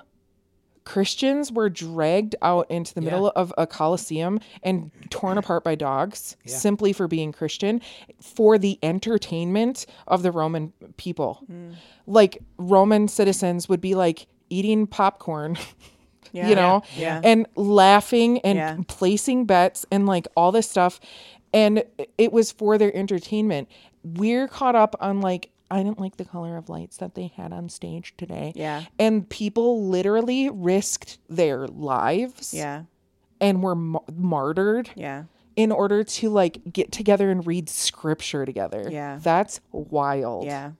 Christians were dragged out into the Yeah. middle of a coliseum and torn apart by dogs simply for being Christian for the entertainment of the Roman people. Mm. Like Roman citizens would be like eating popcorn, Yeah. you know, Yeah. and laughing and Yeah. placing bets and like all this stuff. And it was for their entertainment. We're caught up on like, I didn't like the color of lights that they had on stage today. Yeah. And people literally risked their lives Yeah. and were ma- martyred Yeah. in order to like get together and read scripture together. Yeah. That's wild. Yeah.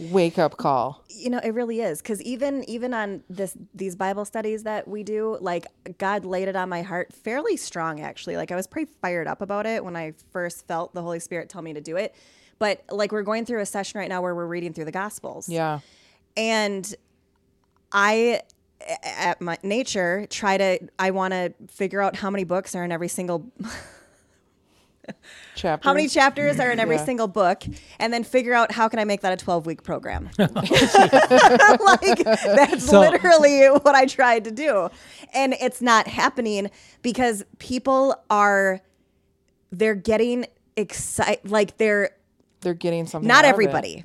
Wake up call. you know it really is because even even on this these bible studies that we do like god laid it on my heart fairly strong actually like i was pretty fired up about it when i first felt the holy spirit tell me to do it but like we're going through a session right now where we're reading through the gospels Yeah. and I at my nature try to i want to figure out how many books are in every single Chapter. how many chapters are in every Yeah. single book and then figure out how can i make that a 12 week program like that's So- literally what i tried to do and it's not happening because people are they're getting excited like they're They're getting something. not out of it. everybody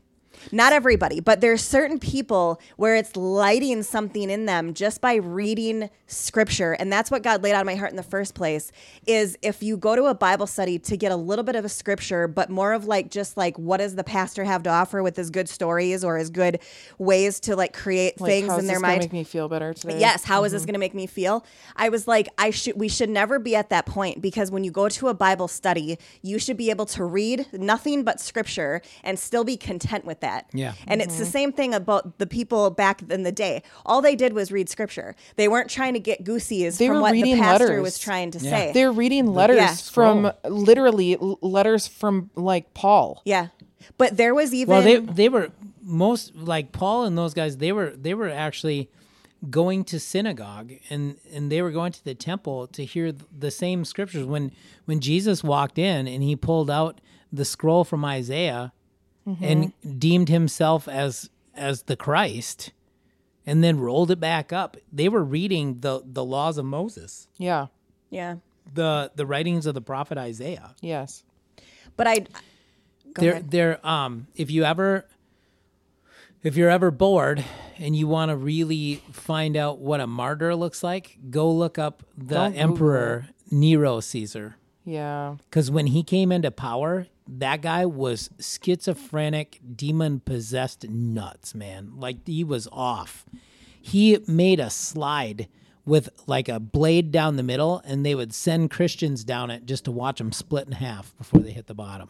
not everybody but there's certain people where it's lighting something in them just by reading scripture and that's what god laid on my heart in the first place is if you go to a bible study to get a little bit of a scripture but more of like just like what does the pastor have to offer with his good stories or his good ways to like create Like, things in their mind Make me feel better today. Yes, how is this mm-hmm. going to make me feel? I was like, I should we should never be at that point because when you go to a Bible study, you should be able to read nothing but scripture and still be content with that. Yeah. And it's the mm-hmm. same thing about the people back in the day. All they did was read scripture. They weren't trying to get goosies They from were what the pastor letters. was trying to Yeah. say. They're reading letters Yeah. from oh. literally letters from like Paul. yeah. But there was even Well, they they were most like Paul and those guys. They were they were actually going to synagogue and and they were going to the temple to hear the same scriptures. When when Jesus walked in and he pulled out the scroll from Isaiah and deemed himself as as the Christ, and then rolled it back up, they were reading the the laws of Moses, Yeah. yeah. the the writings of the prophet Isaiah. Yes. But I Go they're ahead. they're um if you ever if you're ever bored and you want to really find out what a martyr looks like, go look up the Don't emperor Nero Caesar. Yeah. Because when he came into power, that guy was schizophrenic, demon possessed nuts, man. Like he was off. He made a slide with like a blade down the middle, and they would send Christians down it just to watch them split in half before they hit the bottom.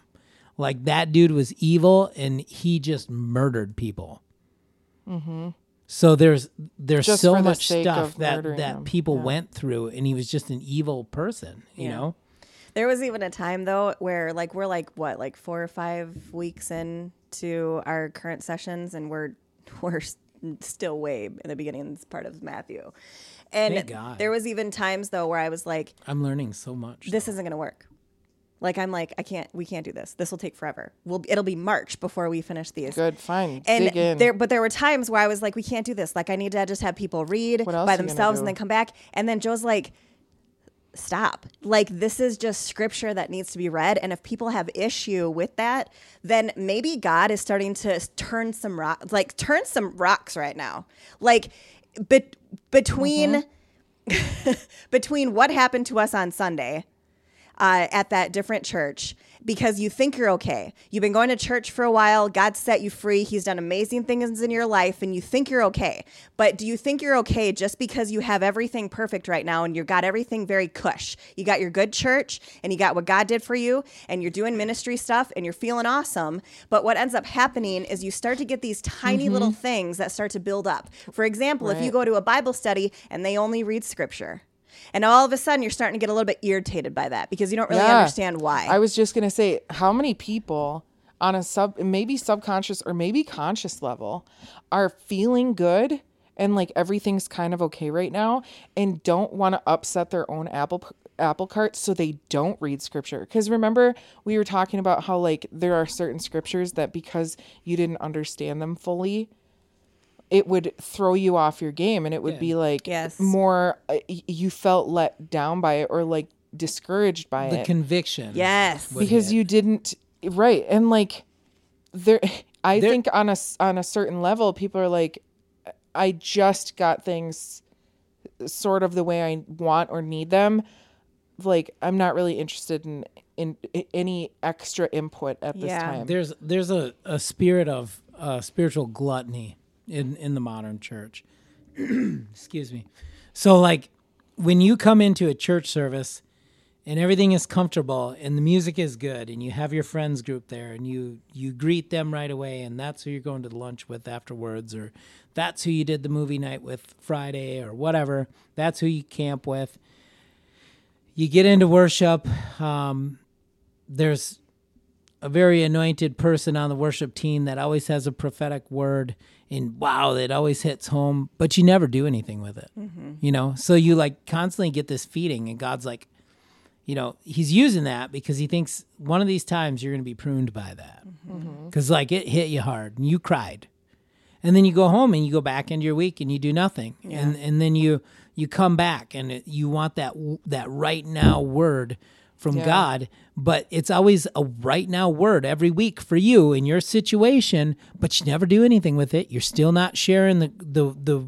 Like that dude was evil, and he just murdered people. So there's there's Just so much stuff that that them. people Yeah. went through, and he was just an evil person. You Yeah. know. There was even a time though where like we're like what like four or five weeks in to our current sessions and we're we're still way in the beginning part of Matthew, and Thank God. there was even times though where I was like, I'm learning so much. this isn't gonna work. Like I'm like I can't we can't do this. This will take forever. We'll it'll be March before we finish these. Good. Fine. And Dig in. there, but there were times where I was like, we can't do this. Like, I need to just have people read by themselves and then come back. And then Joe's like, stop. Like, this is just scripture that needs to be read. And if people have issue with that, then maybe God is starting to turn some rock, like turn some rocks right now. Like, bet between between what happened to us on Sunday uh, at that different church because you think you're okay. You've been going to church for a while. God set you free. He's done amazing things in your life, and you think you're okay. But do you think you're okay just because you have everything perfect right now and you've got everything very cush? You got your good church and you got what God did for you, and you're doing ministry stuff and you're feeling awesome. But what ends up happening is you start to get these tiny mm-hmm. little things that start to build up. For example, if you go to a Bible study and they only read scripture, And all of a sudden, you're starting to get a little bit irritated by that because you don't really Yeah. understand why. I was just gonna say, how many people on a sub, maybe subconscious or maybe conscious level, are feeling good and like everything's kind of okay right now, and don't want to upset their own apple apple cart, so they don't read scripture. Because remember, we were talking about how like there are certain scriptures that because you didn't understand them fully, it would throw you off your game, and it would be like Yes. more uh, you felt let down by it or like discouraged by The it The conviction. yes. because hit. you didn't right and like there i There- think on a s- on a certain level people are like i just got things sort of the way i want or need them like i'm not really interested in in, i any extra input at this Yeah. time There's there's a, a spirit of uh, spiritual gluttony in in the modern church. Excuse me. So like when you come into a church service and everything is comfortable and the music is good and you have your friends group there and you you greet them right away and that's who you're going to lunch with afterwards or that's who you did the movie night with Friday or whatever. That's who you camp with. You get into worship. Um, there's a very anointed person on the worship team that always has a prophetic word and wow it always hits home but you never do anything with it mm-hmm. you know? So you like constantly get this feeding and god's like you know he's using that because he thinks one of these times you're going to be pruned by that. Mm-hmm. Mm-hmm. Because like it hit you hard and you cried. And then you go home and you go back into your week and you do nothing. And and then you you come back and it, you want that that right now word from Yeah. God but it's always a right now word every week for you in your situation but you never do anything with it you're still not sharing the the the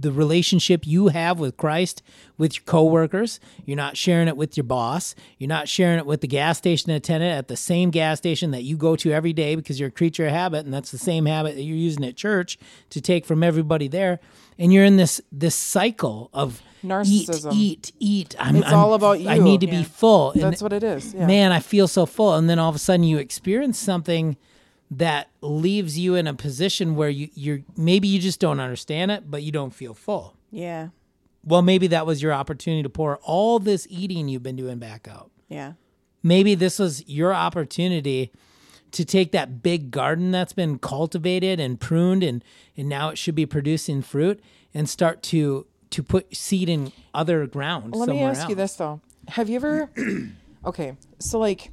the relationship you have with Christ with your coworkers. You're not sharing it with your boss. You're not sharing it with the gas station attendant at the same gas station that you go to every day because you're a creature of habit and that's the same habit that you're using at church to take from everybody there. And you're in this this cycle of Narcissism. eat, eat, eat. I'm, It's I'm- all about you. I need to be full. And that's what it is yeah. man, I feel so full. And then all of a sudden you experience something that leaves you in a position where you, you're maybe you just don't understand it, but you don't feel full. yeah. Well, maybe that was your opportunity to pour all this eating you've been doing back out. Yeah. Maybe this was your opportunity to take that big garden that's been cultivated and pruned and, and now it should be producing fruit and start to to put seed in other ground. Let me ask you this though. Have you ever Okay, so like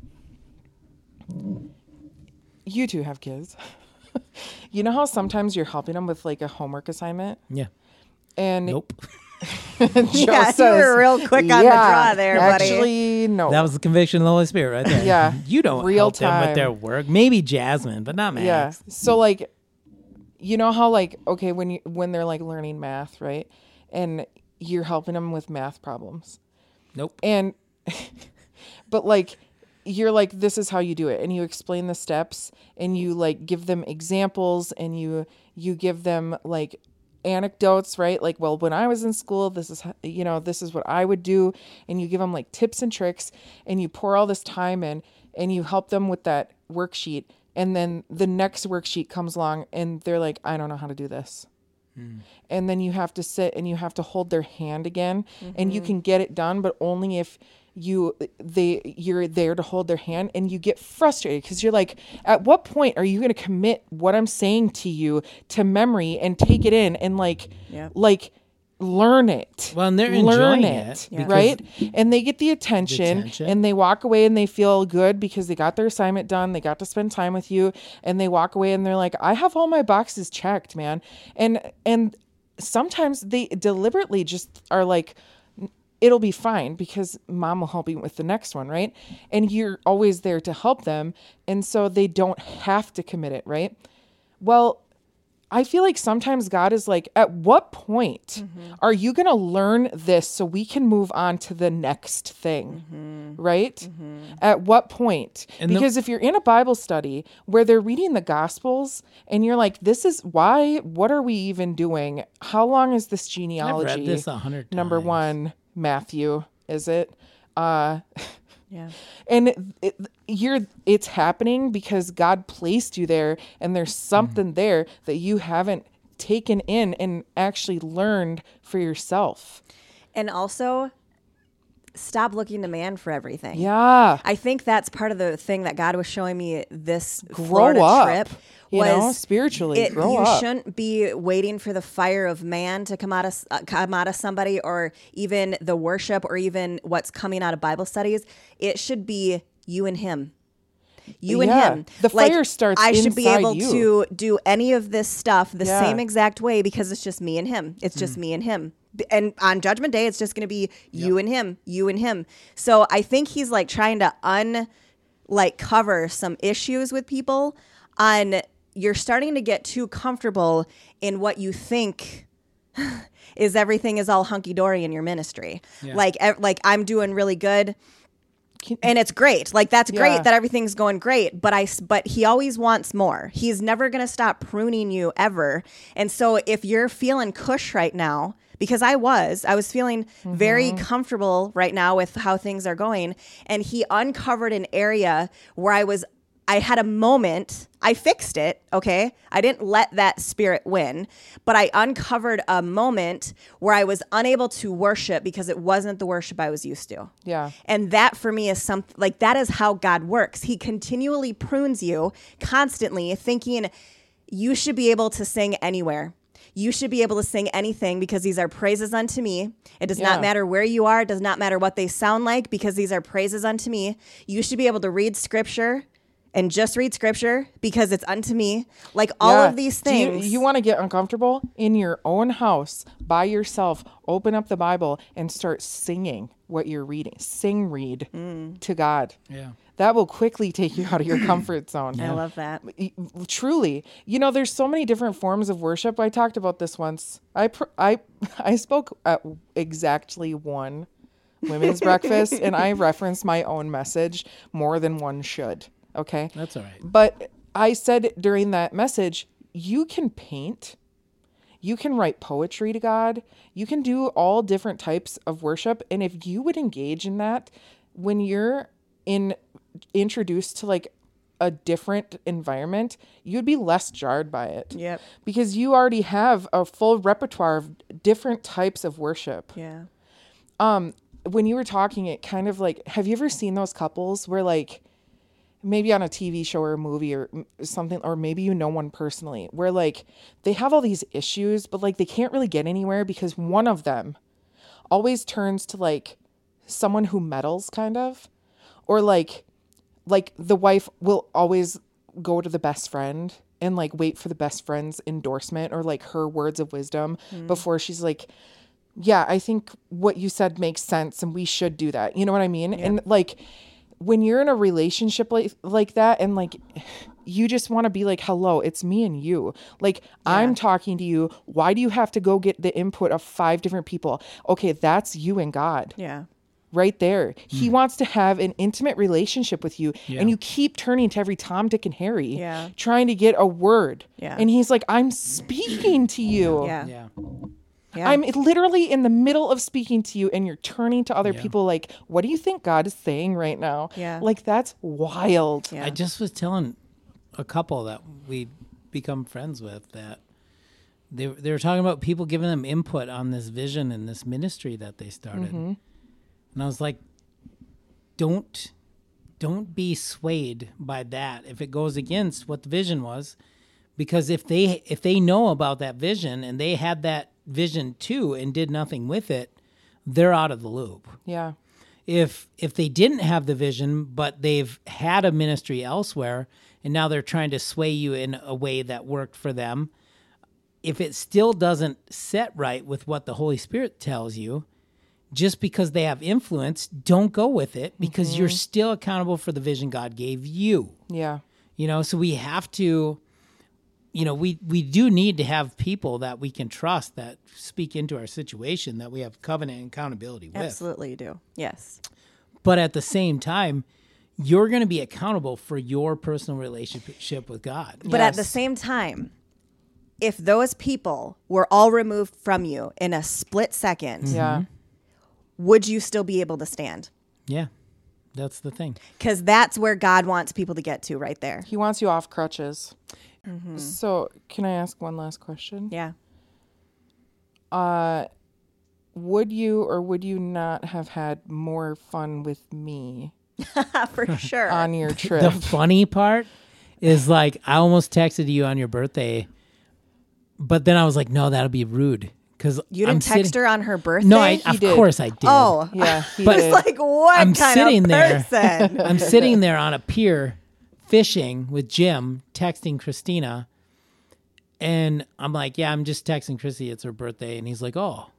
you two have kids. you know how sometimes you're helping them with like a homework assignment Yeah. and Nope. Joe Yeah, you were real quick on the draw there, buddy." Actually, no. That was the conviction of the Holy Spirit right there. Yeah. You don't Real help them with their work. Maybe Jasmine, but not Max. Yeah. So like you know how like okay when you when they're like learning math, right? And you're helping them with math problems. Nope. And but like you're like this is how you do it. And you explain the steps and you like give them examples and you you give them like anecdotes right? Like well when i was in school this is how- you know this is what i would do. And you give them like tips and tricks and you pour all this time in and you help them with that worksheet. And then the next worksheet comes along and they're like i don't know how to do this. Hmm. And then you have to sit and you have to hold their hand again and you mm-hmm. can get it done but only if you they you're there to hold their hand and you get frustrated because you're like at what point are you going to commit what i'm saying to you to memory and take it in and like yeah. like learn it Well, and they're learn enjoying it, it right and they get the attention, attention. and they walk away and they feel good because they got their assignment done they got to spend time with you and they walk away and they're like i have all my boxes checked man and and sometimes they deliberately just are like it'll be fine because mom will help you with the next one, right? And you're always there to help them. And so they don't have to commit it, right? Well, I feel like sometimes God is like, at what point mm-hmm. are you going to learn this so we can move on to the next thing? Mm-hmm. Right? Mm-hmm. At what point? And the- because if you're in a Bible study where they're reading the Gospels and you're like, this is why, what are we even doing? How long is this I've genealogy? read this a hundred times. Number one, Matthew, is it? Uh, Yeah. and it, it, you're it's happening because God placed you there, and there's something there that you haven't taken in and actually learned for yourself. And also, stop looking to man for everything. Yeah. I think that's part of the thing that God was showing me this Grow Florida up, trip you was know, spiritually, It, grow you up. shouldn't be waiting for the fire of man to come out of uh, come out of somebody, or even the worship, or even what's coming out of Bible studies. It should be you and Him. You and Yeah. him. The fire starts I should be able you. to do any of this stuff the Yeah. same exact way because it's just me and him. It's just me and him. And on Judgment Day, it's just going to be you and him, you and him. So I think he's like trying to un, like cover some issues with people. On you're starting to get too comfortable in what you think is everything is all hunky dory in your ministry. Like ev- like I'm doing really good and it's great. Like that's Yeah. great that everything's going great, but I but he always wants more. He's never going to stop pruning you ever. And so if you're feeling cush right now, because I was, I was feeling very Mm-hmm. comfortable right now with how things are going, and he uncovered an area where I was I had a moment. I fixed it, okay? I didn't let that spirit win, but I uncovered a moment where I was unable to worship because it wasn't the worship I was used to. Yeah. And that for me is something like that is how God works. He continually prunes you constantly, thinking you should be able to sing anywhere. You should be able to sing anything because these are praises unto me. It does Yeah. not matter where you are, it does not matter what they sound like because these are praises unto me. You should be able to read scripture and just read scripture because it's unto me. Like all Yeah. of these Do you- things. You, want to get uncomfortable in your own house by yourself. Open up the Bible and start singing what you're reading. Sing, read Mm. to God. Yeah. That will quickly take you out of your comfort zone. I love that. Truly, you know, there's so many different forms of worship. I talked about this once. I pr- I I spoke at exactly one women's breakfast, and I referenced my own message more than one should. Okay, That's all right. but I said during that message, you can paint, you can write poetry to God, you can do all different types of worship. And if you would engage in that when you're in introduced to like a different environment, you'd be less jarred by it. Yep. Because you already have a full repertoire of different types of worship Yeah. Um, when you were talking, it kind of like, have you ever seen those couples where like, maybe on a TV show or a movie or something, or maybe you know one personally, where like they have all these issues, but like they can't really get anywhere because one of them always turns to like someone who meddles, kind of, or like, like the wife will always go to the best friend and like wait for the best friend's endorsement or like her words of wisdom hmm. before she's like yeah, I think what you said makes sense and we should do that. You know what I mean? And like when you're in a relationship like like that and like you just want to be like, "Hello, it's me and you." Like I'm talking to you. Why do you have to go get the input of five different people? Okay, that's you and God Yeah. right there. He hmm. wants to have an intimate relationship with you, Yeah. and you keep turning to every Tom, Dick, and Harry, Yeah. trying to get a word. Yeah. And he's like, "I'm speaking to you. Yeah. Yeah. Yeah. I'm literally in the middle of speaking to you, and you're turning to other Yeah. people like, what do you think God is saying right now? Yeah. Like that's wild. Yeah. I just was telling a couple that we become friends with that they they were talking about people giving them input on this vision and this ministry that they started, mm-hmm. and I was like, don't don't be swayed by that if it goes against what the vision was, because if they if they know about that vision and they had that vision too and did nothing with it, they're out of the loop Yeah. if if they didn't have the vision but they've had a ministry elsewhere and now they're trying to sway you in a way that worked for them if it still doesn't set right with what the holy spirit tells you just because they have influence don't go with it because you're mm-hmm. still accountable for the vision god gave you Yeah. you know so we have to you know we we do need to have people that we can trust that speak into our situation that we have covenant and accountability with Absolutely you do. Yes. but at the same time you're going to be accountable for your personal relationship with god But at the same time, if those people were all removed from you in a split second, mm-hmm. Yeah. would you still be able to stand? yeah that's the thing Because that's where God wants people to get to right there. He wants you off crutches. Mm-hmm. So, can I ask one last question? Yeah. Uh, would you or would you not have had more fun with me for sure. on your trip. The funny part is like I almost texted you on your birthday, but then I was like, no, that'll be rude because you didn't text her on her birthday. No, I, He of did. course I did. Oh, yeah, he But- did. like what I'm kind sitting of there. I'm sitting there on a pier fishing with Jim, texting Christina, and I'm like, yeah, I'm just texting Chrissy. It's her birthday, and he's like, oh,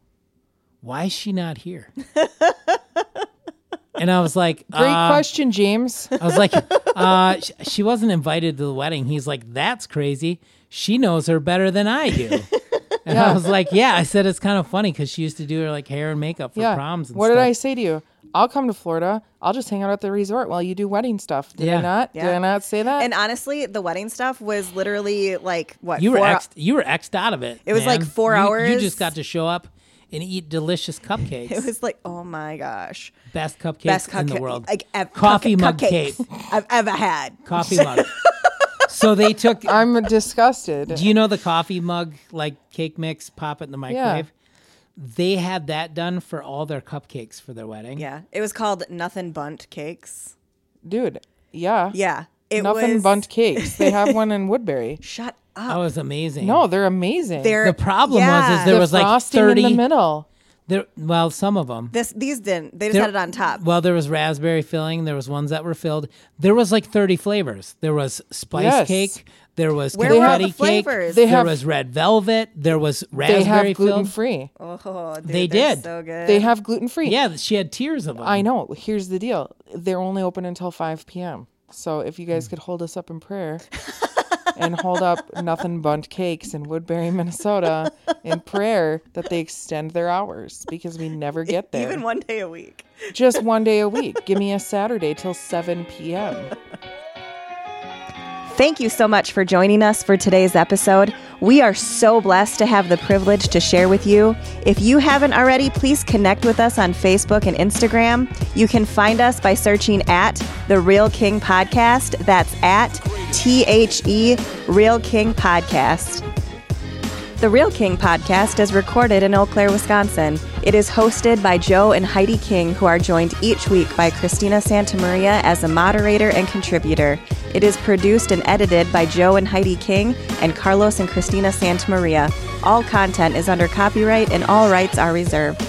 why is she not here? and I was like, Great uh, question, James. I was like, uh, sh- she wasn't invited to the wedding. He's like, that's crazy. She knows her better than I do. And I was like, yeah. I said it's kind of funny because she used to do her like hair and makeup for yeah. proms and what stuff. did I say to you? I'll come to Florida. I'll just hang out at the resort while you do wedding stuff. Did Yeah. I not? Did Yeah. I not say that? And honestly, the wedding stuff was literally like what You were four- ex- you were exed out of it. It was like four You- You just got to show up and eat delicious cupcakes. It was like, oh my gosh, best cupcakes best in the world. like ev- Coffee cupcake- mug cupcakes cake. I've ever had. Coffee mug. so they took. I'm disgusted. Do you know the coffee mug like cake mix? Pop it in the microwave. They had that done for all their cupcakes for their wedding. Yeah, it was called nothing Bundt cakes. Dude, yeah. Yeah, it Nothing was. Bundt cakes. They have one in Woodbury. Shut up. that was amazing. No, they're amazing. There- the problem was is there the was like frosting thirty. in the middle. There, well, some of them. This these didn't. They just There- had it on top. Well, there was raspberry filling. There was ones that were filled. There was like thirty flavors. There was spice Yes. cake. There was Where were all confetti the flavors? cake. They there have- was red velvet. There was They raspberry have gluten filled. free. oh, dude, They they're did. so good. They have gluten free. Yeah, she had tears of them. I know. Here's the deal. They're only open until 5 p.m. So if you guys hmm. could hold us up in prayer and hold up nothing Bundt cakes in Woodbury, Minnesota in prayer that they extend their hours because we never get there. even one day a week. Just one day a week. Give me a Saturday till 7 p.m. Thank you so much for joining us for today's episode. We are so blessed to have the privilege to share with you. If you haven't already, please connect with us on Facebook and Instagram. You can find us by searching at The Real King Podcast. That's at T H E Real King Podcast. The Real King podcast is recorded in Eau Claire, Wisconsin. It is hosted by Joe and Heidi King, who are joined each week by Christina Santamaria as a moderator and contributor. It is produced and edited by Joe and Heidi King and Carlos and Christina Santamaria. All content is under copyright and all rights are reserved.